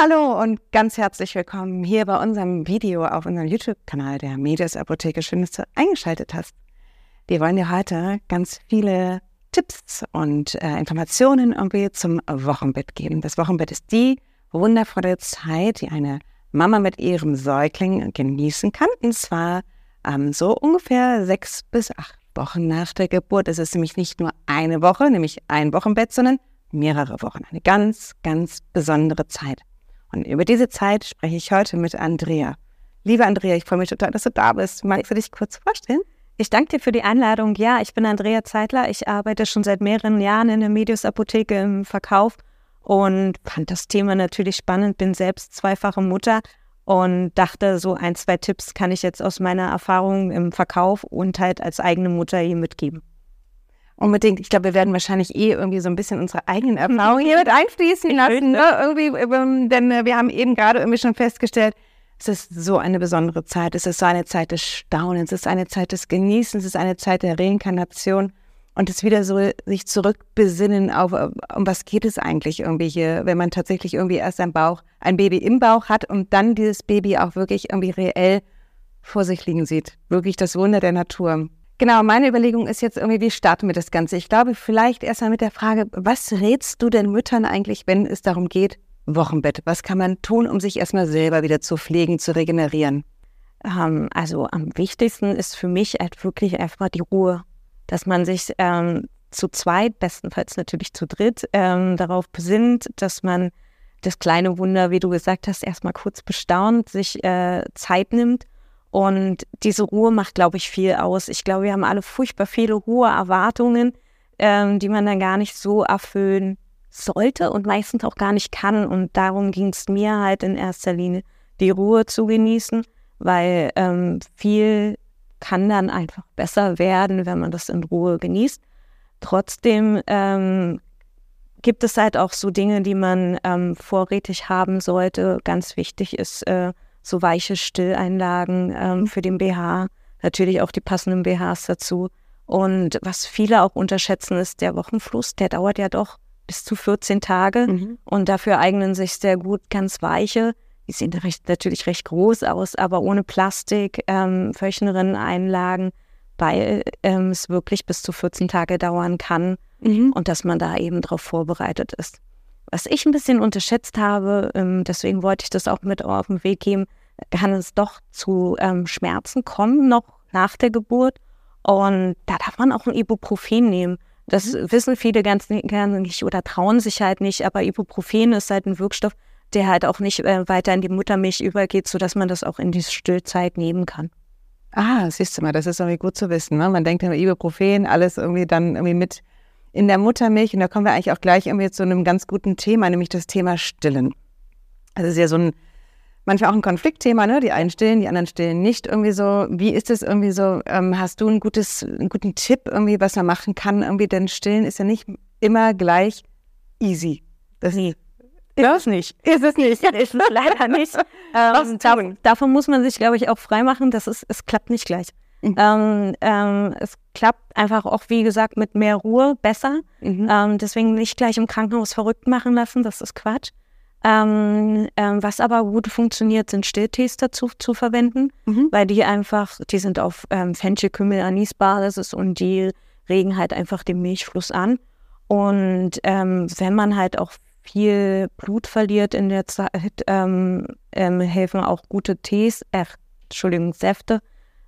Hallo und ganz herzlich willkommen hier bei unserem Video auf unserem YouTube-Kanal der Medias Apotheke. Schön, dass du eingeschaltet hast. Wir wollen dir heute ganz viele Tipps und äh, Informationen irgendwie zum Wochenbett geben. Das Wochenbett ist die wundervolle Zeit, die eine Mama mit ihrem Säugling genießen kann. Und zwar ähm, so ungefähr sechs bis acht Wochen nach der Geburt. Es ist nämlich nicht nur eine Woche, nämlich ein Wochenbett, sondern mehrere Wochen. Eine ganz, ganz besondere Zeit. Und über diese Zeit spreche ich heute mit Andrea. Liebe Andrea, ich freue mich total, dass du da bist. Magst du dich kurz vorstellen? Ich danke dir für die Einladung. Ja, ich bin Andrea Zeitler. Ich arbeite schon seit mehreren Jahren in der Medius Apotheke im Verkauf und fand das Thema natürlich spannend. Bin selbst zweifache Mutter und dachte, so ein, zwei Tipps kann ich jetzt aus meiner Erfahrung im Verkauf und halt als eigene Mutter hier mitgeben. Unbedingt. Ich glaube, wir werden wahrscheinlich eh irgendwie so ein bisschen unsere eigenen Erfahrungen hier mit einfließen lassen. Ne? Irgendwie, ähm, denn äh, wir haben eben gerade irgendwie schon festgestellt, es ist so eine besondere Zeit. Es ist so eine Zeit des Staunens. Es ist eine Zeit des Genießens. Es ist eine Zeit der Reinkarnation. Und es wieder so sich zurückbesinnen auf, äh, um was geht es eigentlich irgendwie hier, wenn man tatsächlich irgendwie erst ein Bauch, ein Baby im Bauch hat und dann dieses Baby auch wirklich irgendwie reell vor sich liegen sieht. Wirklich das Wunder der Natur. Genau, meine Überlegung ist jetzt irgendwie, wie starten wir das Ganze? Ich glaube, vielleicht erstmal mit der Frage, was rätst du den Müttern eigentlich, wenn es darum geht, Wochenbett? Was kann man tun, um sich erstmal selber wieder zu pflegen, zu regenerieren? Ähm, also am wichtigsten ist für mich halt wirklich einfach die Ruhe, dass man sich ähm, zu zweit, bestenfalls natürlich zu dritt, ähm, darauf besinnt, dass man das kleine Wunder, wie du gesagt hast, erstmal kurz bestaunt, sich äh, Zeit nimmt und diese Ruhe macht, glaube ich, viel aus. Ich glaube, wir haben alle furchtbar viele hohe Erwartungen, ähm, die man dann gar nicht so erfüllen sollte und meistens auch gar nicht kann. Und darum ging es mir halt in erster Linie, die Ruhe zu genießen, weil ähm, viel kann dann einfach besser werden, wenn man das in Ruhe genießt. Trotzdem ähm, gibt es halt auch so Dinge, die man ähm, vorrätig haben sollte. Ganz wichtig ist, äh, so weiche Stilleinlagen ähm, für den BH, natürlich auch die passenden BHs dazu. Und was viele auch unterschätzen, ist der Wochenfluss. Der dauert ja doch bis zu 14 Tage. Mhm. Und dafür eignen sich sehr gut ganz weiche. Die sehen recht, natürlich recht groß aus, aber ohne Plastik, ähm, Einlagen, weil ähm, es wirklich bis zu 14 Tage dauern kann mhm. und dass man da eben darauf vorbereitet ist. Was ich ein bisschen unterschätzt habe, ähm, deswegen wollte ich das auch mit auf den Weg geben, kann es doch zu ähm, Schmerzen kommen, noch nach der Geburt. Und da darf man auch ein Ibuprofen nehmen. Das mhm. wissen viele ganz gerne nicht oder trauen sich halt nicht, aber Ibuprofen ist halt ein Wirkstoff, der halt auch nicht äh, weiter in die Muttermilch übergeht, sodass man das auch in die Stillzeit nehmen kann. Ah, siehst du mal, das ist irgendwie gut zu wissen. Ne? Man denkt immer Ibuprofen, alles irgendwie dann irgendwie mit in der Muttermilch. Und da kommen wir eigentlich auch gleich irgendwie zu einem ganz guten Thema, nämlich das Thema Stillen. Das ist ja so ein, manchmal auch ein Konfliktthema, ne? Die einen stillen, die anderen stillen nicht irgendwie so. Wie ist es irgendwie so? Ähm, hast du ein gutes, einen guten Tipp irgendwie, was man machen kann? Irgendwie, denn stillen ist ja nicht immer gleich easy. Das nee. Ist es nicht. Ist es nicht. Ist es leider nicht. ähm, davon, davon muss man sich, glaube ich, auch freimachen, dass es, es klappt nicht gleich. Mhm. Ähm, ähm, es klappt einfach auch, wie gesagt, mit mehr Ruhe besser. Mhm. Ähm, deswegen nicht gleich im Krankenhaus verrückt machen lassen, das ist Quatsch. Ähm, ähm, was aber gut funktioniert, sind Stilltees dazu zu verwenden, mhm. weil die einfach, die sind auf ähm, Fenchel, Kümmel, Anis Basis und die regen halt einfach den Milchfluss an. Und ähm, wenn man halt auch viel Blut verliert in der Zeit, ähm, ähm, helfen auch gute Tees, äh, Entschuldigung, Säfte,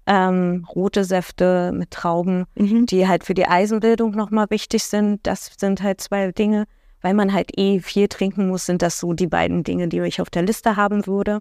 ähm, rote Säfte mit Trauben, mhm. die halt für die Eisenbildung nochmal wichtig sind. Das sind halt zwei Dinge. Weil man halt eh viel trinken muss, sind das so die beiden Dinge, die ich auf der Liste haben würde.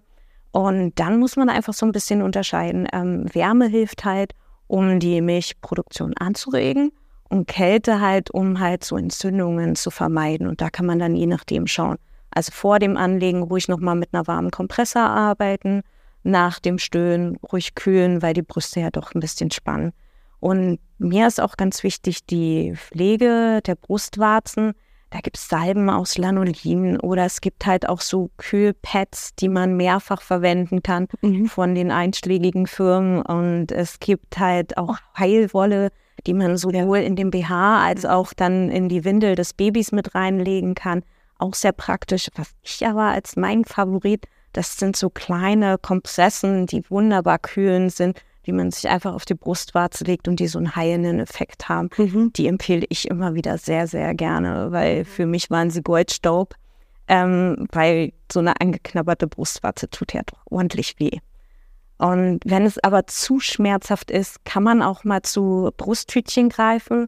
Und dann muss man einfach so ein bisschen unterscheiden. Ähm, Wärme hilft halt, um die Milchproduktion anzuregen und Kälte halt, um halt so Entzündungen zu vermeiden. Und da kann man dann je nachdem schauen. Also vor dem Anlegen ruhig nochmal mit einer warmen Kompressor arbeiten nach dem Stöhnen ruhig kühlen, weil die Brüste ja doch ein bisschen spannen. Und mir ist auch ganz wichtig die Pflege der Brustwarzen. Da gibt es Salben aus Lanolin oder es gibt halt auch so Kühlpads, die man mehrfach verwenden kann mhm. von den einschlägigen Firmen. Und es gibt halt auch Heilwolle, die man sowohl in den BH als auch dann in die Windel des Babys mit reinlegen kann. auch sehr praktisch. Was ich aber als mein Favorit, das sind so kleine Kompressen, die wunderbar kühlend sind, die man sich einfach auf die Brustwarze legt und die so einen heilenden Effekt haben. Mhm. Die empfehle ich immer wieder sehr, sehr gerne, weil für mich waren sie Goldstaub, ähm, weil so eine angeknabberte Brustwarze tut ja doch ordentlich weh. Und wenn es aber zu schmerzhaft ist, kann man auch mal zu Brusttütchen greifen.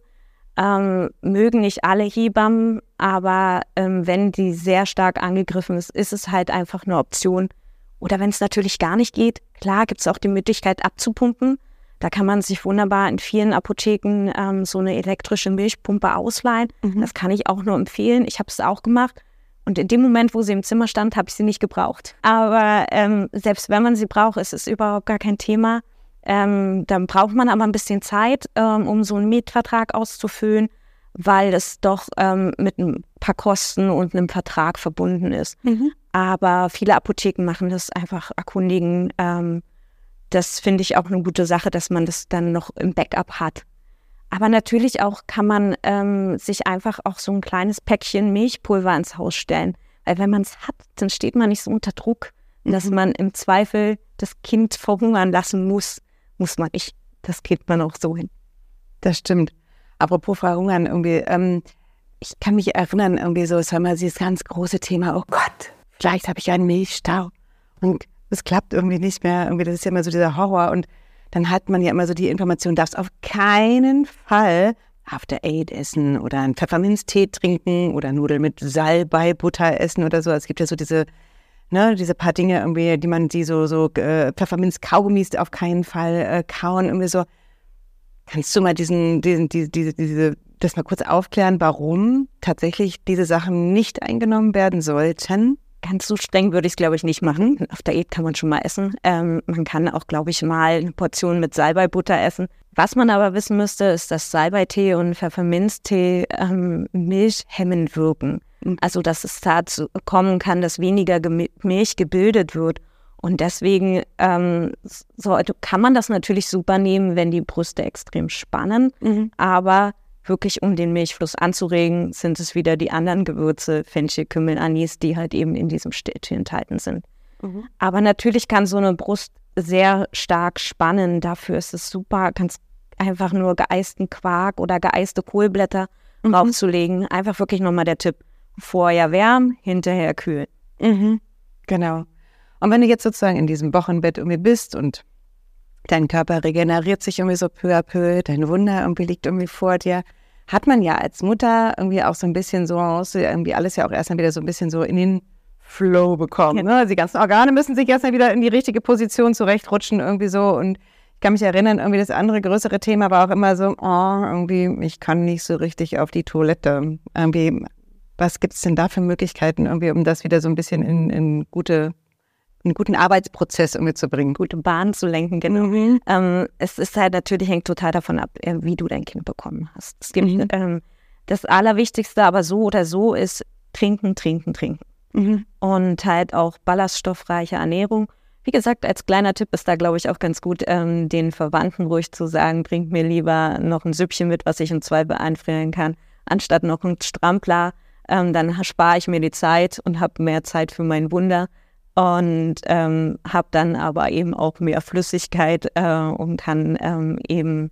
Ähm, mögen nicht alle Hebammen, aber ähm, wenn die sehr stark angegriffen ist, ist es halt einfach eine Option. Oder wenn es natürlich gar nicht geht, klar gibt es auch die Möglichkeit abzupumpen. Da kann man sich wunderbar in vielen Apotheken ähm, so eine elektrische Milchpumpe ausleihen. Mhm. Das kann ich auch nur empfehlen. Ich habe es auch gemacht. Und in dem Moment, wo sie im Zimmer stand, habe ich sie nicht gebraucht. Aber ähm, selbst wenn man sie braucht, ist es überhaupt gar kein Thema. Ähm, dann braucht man aber ein bisschen Zeit, ähm, um so einen Mietvertrag auszufüllen, weil es doch ähm, mit ein paar Kosten und einem Vertrag verbunden ist. Mhm. Aber viele Apotheken machen das einfach erkundigen. Ähm, das finde ich auch eine gute Sache, dass man das dann noch im Backup hat. Aber natürlich auch kann man ähm, sich einfach auch so ein kleines Päckchen Milchpulver ins Haus stellen. Weil wenn man es hat, dann steht man nicht so unter Druck, dass mhm. man im Zweifel das Kind verhungern lassen muss. Muss man nicht. Das geht man auch so hin. Das stimmt. Apropos Verhungern, irgendwie, ähm, ich kann mich erinnern, irgendwie so, es war mal dieses ganz große Thema, oh Gott, vielleicht habe ich einen Milchstau. Und es klappt irgendwie nicht mehr. Irgendwie, das ist ja immer so dieser Horror. Und dann hat man ja immer so die Information, darfst auf keinen Fall After Eight essen oder einen Pfefferminztee trinken oder Nudeln mit Salbei, Butter essen oder so. Es gibt ja so diese, ne, diese paar Dinge irgendwie, die man, die so, so äh, Pfefferminz-Kaugummis auf keinen Fall äh, kauen, irgendwie so. Kannst du mal diesen, diesen, diese, diese, diese, das mal kurz aufklären, warum tatsächlich diese Sachen nicht eingenommen werden sollten? Ganz so streng würde ich es, glaube ich, nicht machen. Auf Diät kann man schon mal essen. Ähm, man kann auch, glaube ich, mal eine Portion mit Salbeibutter essen. Was man aber wissen müsste, ist, dass Salbeitee und Pfefferminztee ähm, milchhemmend wirken. Mhm. Also, dass es dazu kommen kann, dass weniger Gem Milch gebildet wird. Und deswegen ähm, so, kann man das natürlich super nehmen, wenn die Brüste extrem spannen. Mhm. Aber wirklich um den Milchfluss anzuregen, sind es wieder die anderen Gewürze, Fenchel, Kümmel, Anis, die halt eben in diesem Städtchen enthalten sind. Mhm. Aber natürlich kann so eine Brust sehr stark spannen. Dafür ist es super, kannst einfach nur geeisten Quark oder geeiste Kohlblätter mhm. draufzulegen. Einfach wirklich nochmal der Tipp. Vorher wärmen, hinterher kühlen. Mhm. Genau. Und wenn du jetzt sozusagen in diesem Wochenbett irgendwie bist und dein Körper regeneriert sich irgendwie so peu à peu, dein Wunder irgendwie liegt irgendwie vor dir. Hat man ja als Mutter irgendwie auch so ein bisschen so aus, irgendwie alles ja auch erstmal wieder so ein bisschen so in den Flow bekommen. Ne? Die ganzen Organe müssen sich erstmal wieder in die richtige Position zurechtrutschen, irgendwie so. Und ich kann mich erinnern, irgendwie das andere größere Thema war auch immer so, oh, irgendwie, ich kann nicht so richtig auf die Toilette. Irgendwie, was gibt es denn da für Möglichkeiten, irgendwie, um das wieder so ein bisschen in, in gute einen guten Arbeitsprozess irgendwie zu bringen. Gute Bahn zu lenken, genau. Mhm. Ähm, es ist halt natürlich, hängt total davon ab, äh, wie du dein Kind bekommen hast. Es gibt mhm. ähm, das Allerwichtigste, aber so oder so ist trinken, trinken, trinken. Mhm. Und halt auch ballaststoffreiche Ernährung. Wie gesagt, als kleiner Tipp ist da, glaube ich, auch ganz gut, ähm, den Verwandten ruhig zu sagen, bringt mir lieber noch ein Süppchen mit, was ich in zwei einfrieren kann, anstatt noch ein Strampler. Ähm, dann spare ich mir die Zeit und habe mehr Zeit für mein Wunder und ähm, habe dann aber eben auch mehr Flüssigkeit äh, und kann ähm, eben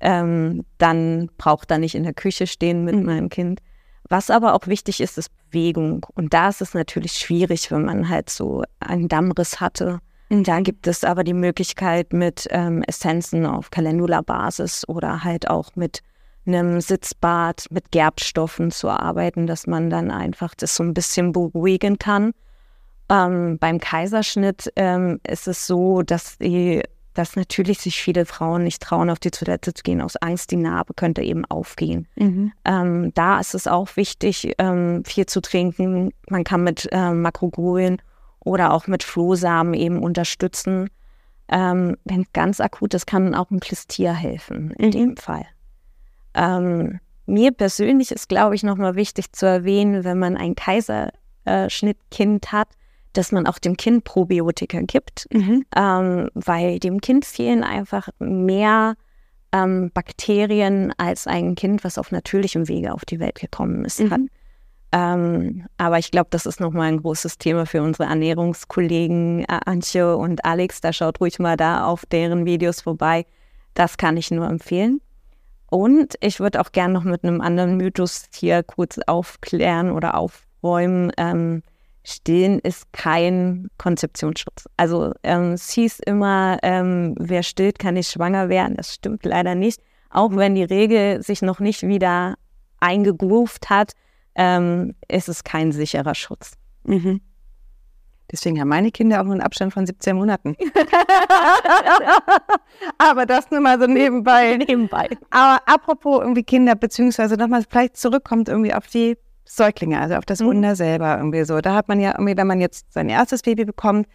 ähm, dann braucht da nicht in der Küche stehen mit mhm. meinem Kind. Was aber auch wichtig ist, ist Bewegung. Und da ist es natürlich schwierig, wenn man halt so einen Dammriss hatte. Mhm. Da gibt es aber die Möglichkeit mit ähm, Essenzen auf Calendula-Basis oder halt auch mit einem Sitzbad mit Gerbstoffen zu arbeiten, dass man dann einfach das so ein bisschen beruhigen kann. Ähm, beim Kaiserschnitt ähm, ist es so, dass die dass natürlich sich viele Frauen nicht trauen, auf die Toilette zu gehen, aus Angst, die Narbe könnte eben aufgehen. Mhm. Ähm, da ist es auch wichtig, ähm, viel zu trinken. Man kann mit ähm, Makrogolien oder auch mit Flohsamen eben unterstützen. Ähm, Wenn ganz akut ist, kann auch ein Plistier helfen, in mhm. dem Fall. Ähm, mir persönlich ist, glaube ich, nochmal wichtig zu erwähnen, wenn man ein Kaiserschnittkind hat, dass man auch dem Kind Probiotika gibt, mhm. ähm, weil dem Kind fehlen einfach mehr ähm, Bakterien als ein Kind, was auf natürlichem Wege auf die Welt gekommen ist. Mhm. Ähm, aber ich glaube, das ist nochmal ein großes Thema für unsere Ernährungskollegen äh, Antje und Alex. Da schaut ruhig mal da auf deren Videos vorbei. Das kann ich nur empfehlen. Und ich würde auch gerne noch mit einem anderen Mythos hier kurz aufklären oder aufräumen. Ähm, Stillen ist kein Konzeptionsschutz. Also ähm, es hieß immer, ähm, wer stillt, kann nicht schwanger werden. Das stimmt leider nicht. Auch wenn die Regel sich noch nicht wieder eingegroovt hat, ähm, ist es kein sicherer Schutz. Mhm. Deswegen haben meine Kinder auch nur einen Abstand von 17 Monaten. Aber das nur mal so nebenbei. Nebenbei. Aber apropos irgendwie Kinder, beziehungsweise nochmal vielleicht zurückkommt irgendwie auf die Säuglinge, also auf das mhm. Wunder selber irgendwie so. Da hat man ja irgendwie, wenn man jetzt sein erstes Baby bekommt,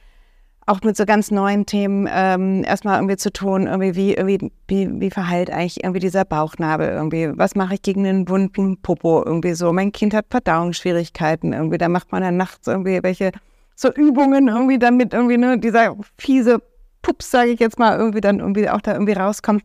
auch mit so ganz neuen Themen ähm, erstmal irgendwie zu tun, irgendwie wie, irgendwie, wie, wie verhält eigentlich irgendwie dieser Bauchnabel irgendwie, was mache ich gegen einen wunden Popo irgendwie so. Mein Kind hat Verdauungsschwierigkeiten irgendwie, da macht man dann nachts irgendwie welche so Übungen irgendwie, damit irgendwie ne, dieser fiese Pups, sage ich jetzt mal, irgendwie dann irgendwie auch da irgendwie rauskommt.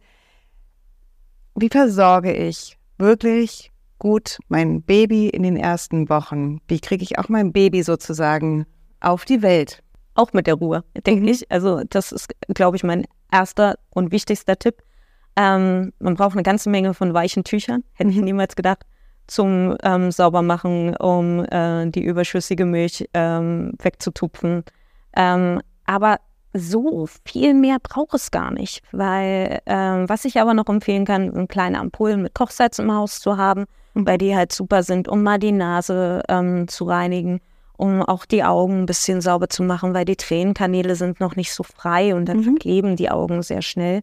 Wie versorge ich wirklich gut mein Baby in den ersten Wochen? Wie kriege ich auch mein Baby sozusagen auf die Welt? auch mit der Ruhe, denke ich. Also das ist, glaube ich, mein erster und wichtigster Tipp. Ähm, man braucht eine ganze Menge von weichen Tüchern, hätte ich mhm. niemals gedacht, zum ähm, Saubermachen, um äh, die überschüssige Milch ähm, wegzutupfen. Ähm, aber so viel mehr braucht es gar nicht, weil ähm, was ich aber noch empfehlen kann, sind kleine Ampullen mit Kochsalz im Haus zu haben. Weil die halt super sind, um mal die Nase ähm, zu reinigen um auch die Augen ein bisschen sauber zu machen, weil die Tränenkanäle sind noch nicht so frei und dann mhm. verkleben die Augen sehr schnell.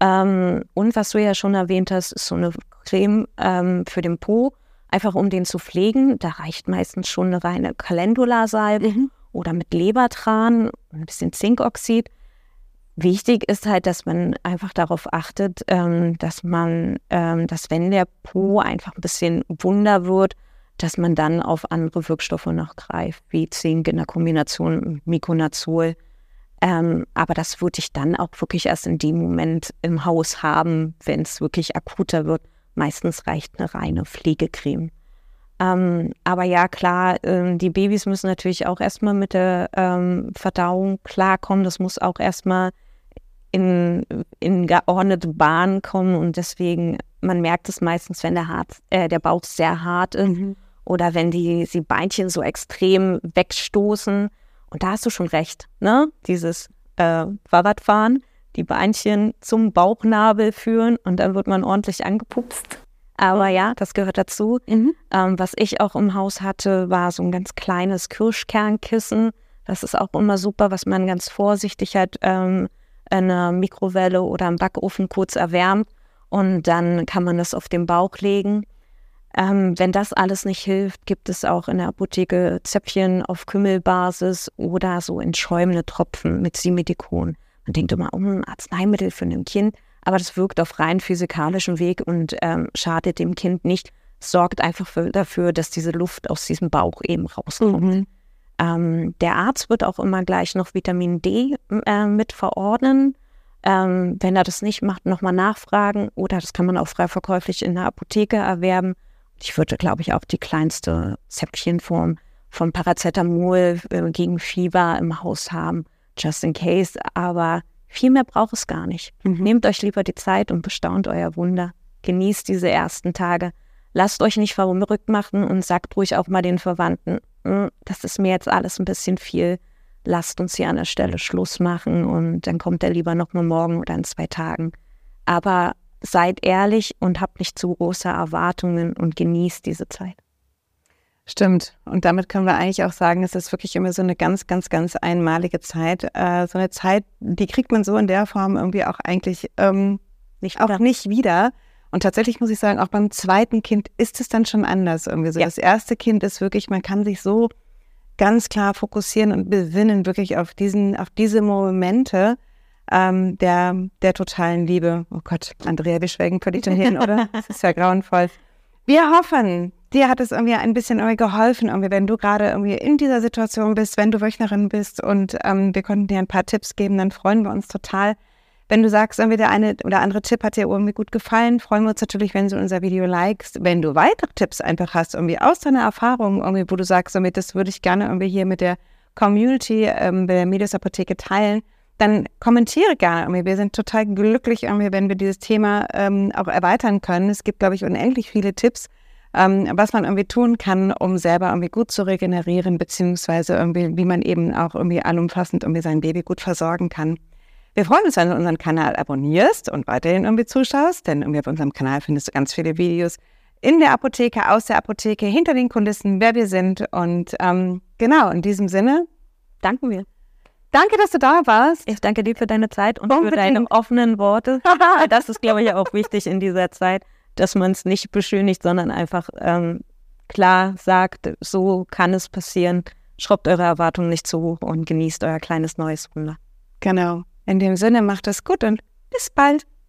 Ähm, und was du ja schon erwähnt hast, ist so eine Creme ähm, für den Po, einfach um den zu pflegen. Da reicht meistens schon eine reine Calendula-Salbe mhm. oder mit Lebertran, ein bisschen Zinkoxid. Wichtig ist halt, dass man einfach darauf achtet, ähm, dass man, ähm, dass wenn der Po einfach ein bisschen wunder wird, dass man dann auf andere Wirkstoffe noch greift, wie Zink in der Kombination mit Miconazol. Ähm, aber das würde ich dann auch wirklich erst in dem Moment im Haus haben, wenn es wirklich akuter wird. Meistens reicht eine reine Pflegecreme. Ähm, aber ja, klar, äh, die Babys müssen natürlich auch erstmal mit der ähm, Verdauung klarkommen. Das muss auch erstmal in, in geordnete Bahn kommen und deswegen, man merkt es meistens, wenn der, Hart, äh, der Bauch sehr hart ist. Mhm oder wenn die, die Beinchen so extrem wegstoßen. Und da hast du schon recht, ne? Dieses äh, Fahrradfahren, die Beinchen zum Bauchnabel führen und dann wird man ordentlich angepupst. Aber ja, das gehört dazu. Mhm. Ähm, was ich auch im Haus hatte, war so ein ganz kleines Kirschkernkissen. Das ist auch immer super, was man ganz vorsichtig halt ähm, in einer Mikrowelle oder im Backofen kurz erwärmt. Und dann kann man das auf den Bauch legen. Ähm, wenn das alles nicht hilft, gibt es auch in der Apotheke Zäpfchen auf Kümmelbasis oder so entschäumende Tropfen mit Simedikon. Man denkt immer, oh, ein Arzneimittel für ein Kind, aber das wirkt auf rein physikalischem Weg und ähm, schadet dem Kind nicht, sorgt einfach für, dafür, dass diese Luft aus diesem Bauch eben rauskommt. Mhm. Ähm, der Arzt wird auch immer gleich noch Vitamin D äh, mit verordnen. Ähm, wenn er das nicht macht, nochmal nachfragen oder das kann man auch frei verkäuflich in der Apotheke erwerben ich würde, glaube ich, auch die kleinste Zäpfchenform von Paracetamol äh, gegen Fieber im Haus haben, just in case. Aber viel mehr braucht es gar nicht. Mhm. Nehmt euch lieber die Zeit und bestaunt euer Wunder. Genießt diese ersten Tage. Lasst euch nicht verrückt machen und sagt ruhig auch mal den Verwandten, das ist mir jetzt alles ein bisschen viel. Lasst uns hier an der Stelle Schluss machen und dann kommt er lieber noch mal morgen oder in zwei Tagen. Aber seid ehrlich und habt nicht zu große Erwartungen und genießt diese Zeit. Stimmt. Und damit können wir eigentlich auch sagen, es ist wirklich immer so eine ganz, ganz, ganz einmalige Zeit. Äh, so eine Zeit, die kriegt man so in der Form irgendwie auch eigentlich ähm, nicht auch nicht wieder. Und tatsächlich muss ich sagen, auch beim zweiten Kind ist es dann schon anders irgendwie so. Ja. Das erste Kind ist wirklich, man kann sich so ganz klar fokussieren und besinnen wirklich auf diesen, auf diese Momente ähm, der, der totalen Liebe. Oh Gott, Andrea, wir schwelgen völlig dahin, oder? Das ist ja grauenvoll. Wir hoffen, dir hat es irgendwie ein bisschen irgendwie geholfen, irgendwie, wenn du gerade irgendwie in dieser Situation bist, wenn du Wöchnerin bist und ähm, wir konnten dir ein paar Tipps geben, dann freuen wir uns total. Wenn du sagst, irgendwie der eine oder andere Tipp hat dir irgendwie gut gefallen, freuen wir uns natürlich, wenn du unser Video likest. Wenn du weitere Tipps einfach hast, irgendwie aus deiner Erfahrung, irgendwie, wo du sagst, irgendwie, das würde ich gerne irgendwie hier mit der Community ähm, der Medias Apotheke teilen, dann kommentiere gerne irgendwie. Wir sind total glücklich irgendwie, wenn wir dieses Thema ähm, auch erweitern können. Es gibt, glaube ich, unendlich viele Tipps, ähm, was man irgendwie tun kann, um selber irgendwie gut zu regenerieren, beziehungsweise irgendwie, wie man eben auch irgendwie allumfassend irgendwie sein Baby gut versorgen kann. Wir freuen uns, wenn du unseren Kanal abonnierst und weiterhin irgendwie zuschaust, denn irgendwie auf unserem Kanal findest du ganz viele Videos in der Apotheke, aus der Apotheke, hinter den Kulissen, wer wir sind. Und ähm, genau, in diesem Sinne danken wir. Danke, dass du da warst. Ich danke dir für deine Zeit und Unbedingt. für deine offenen Worte. das ist, glaube ich, auch wichtig in dieser Zeit, dass man es nicht beschönigt, sondern einfach ähm, klar sagt, so kann es passieren. Schraubt eure Erwartungen nicht zu hoch und genießt euer kleines neues Wunder. Genau. In dem Sinne, macht es gut und bis bald.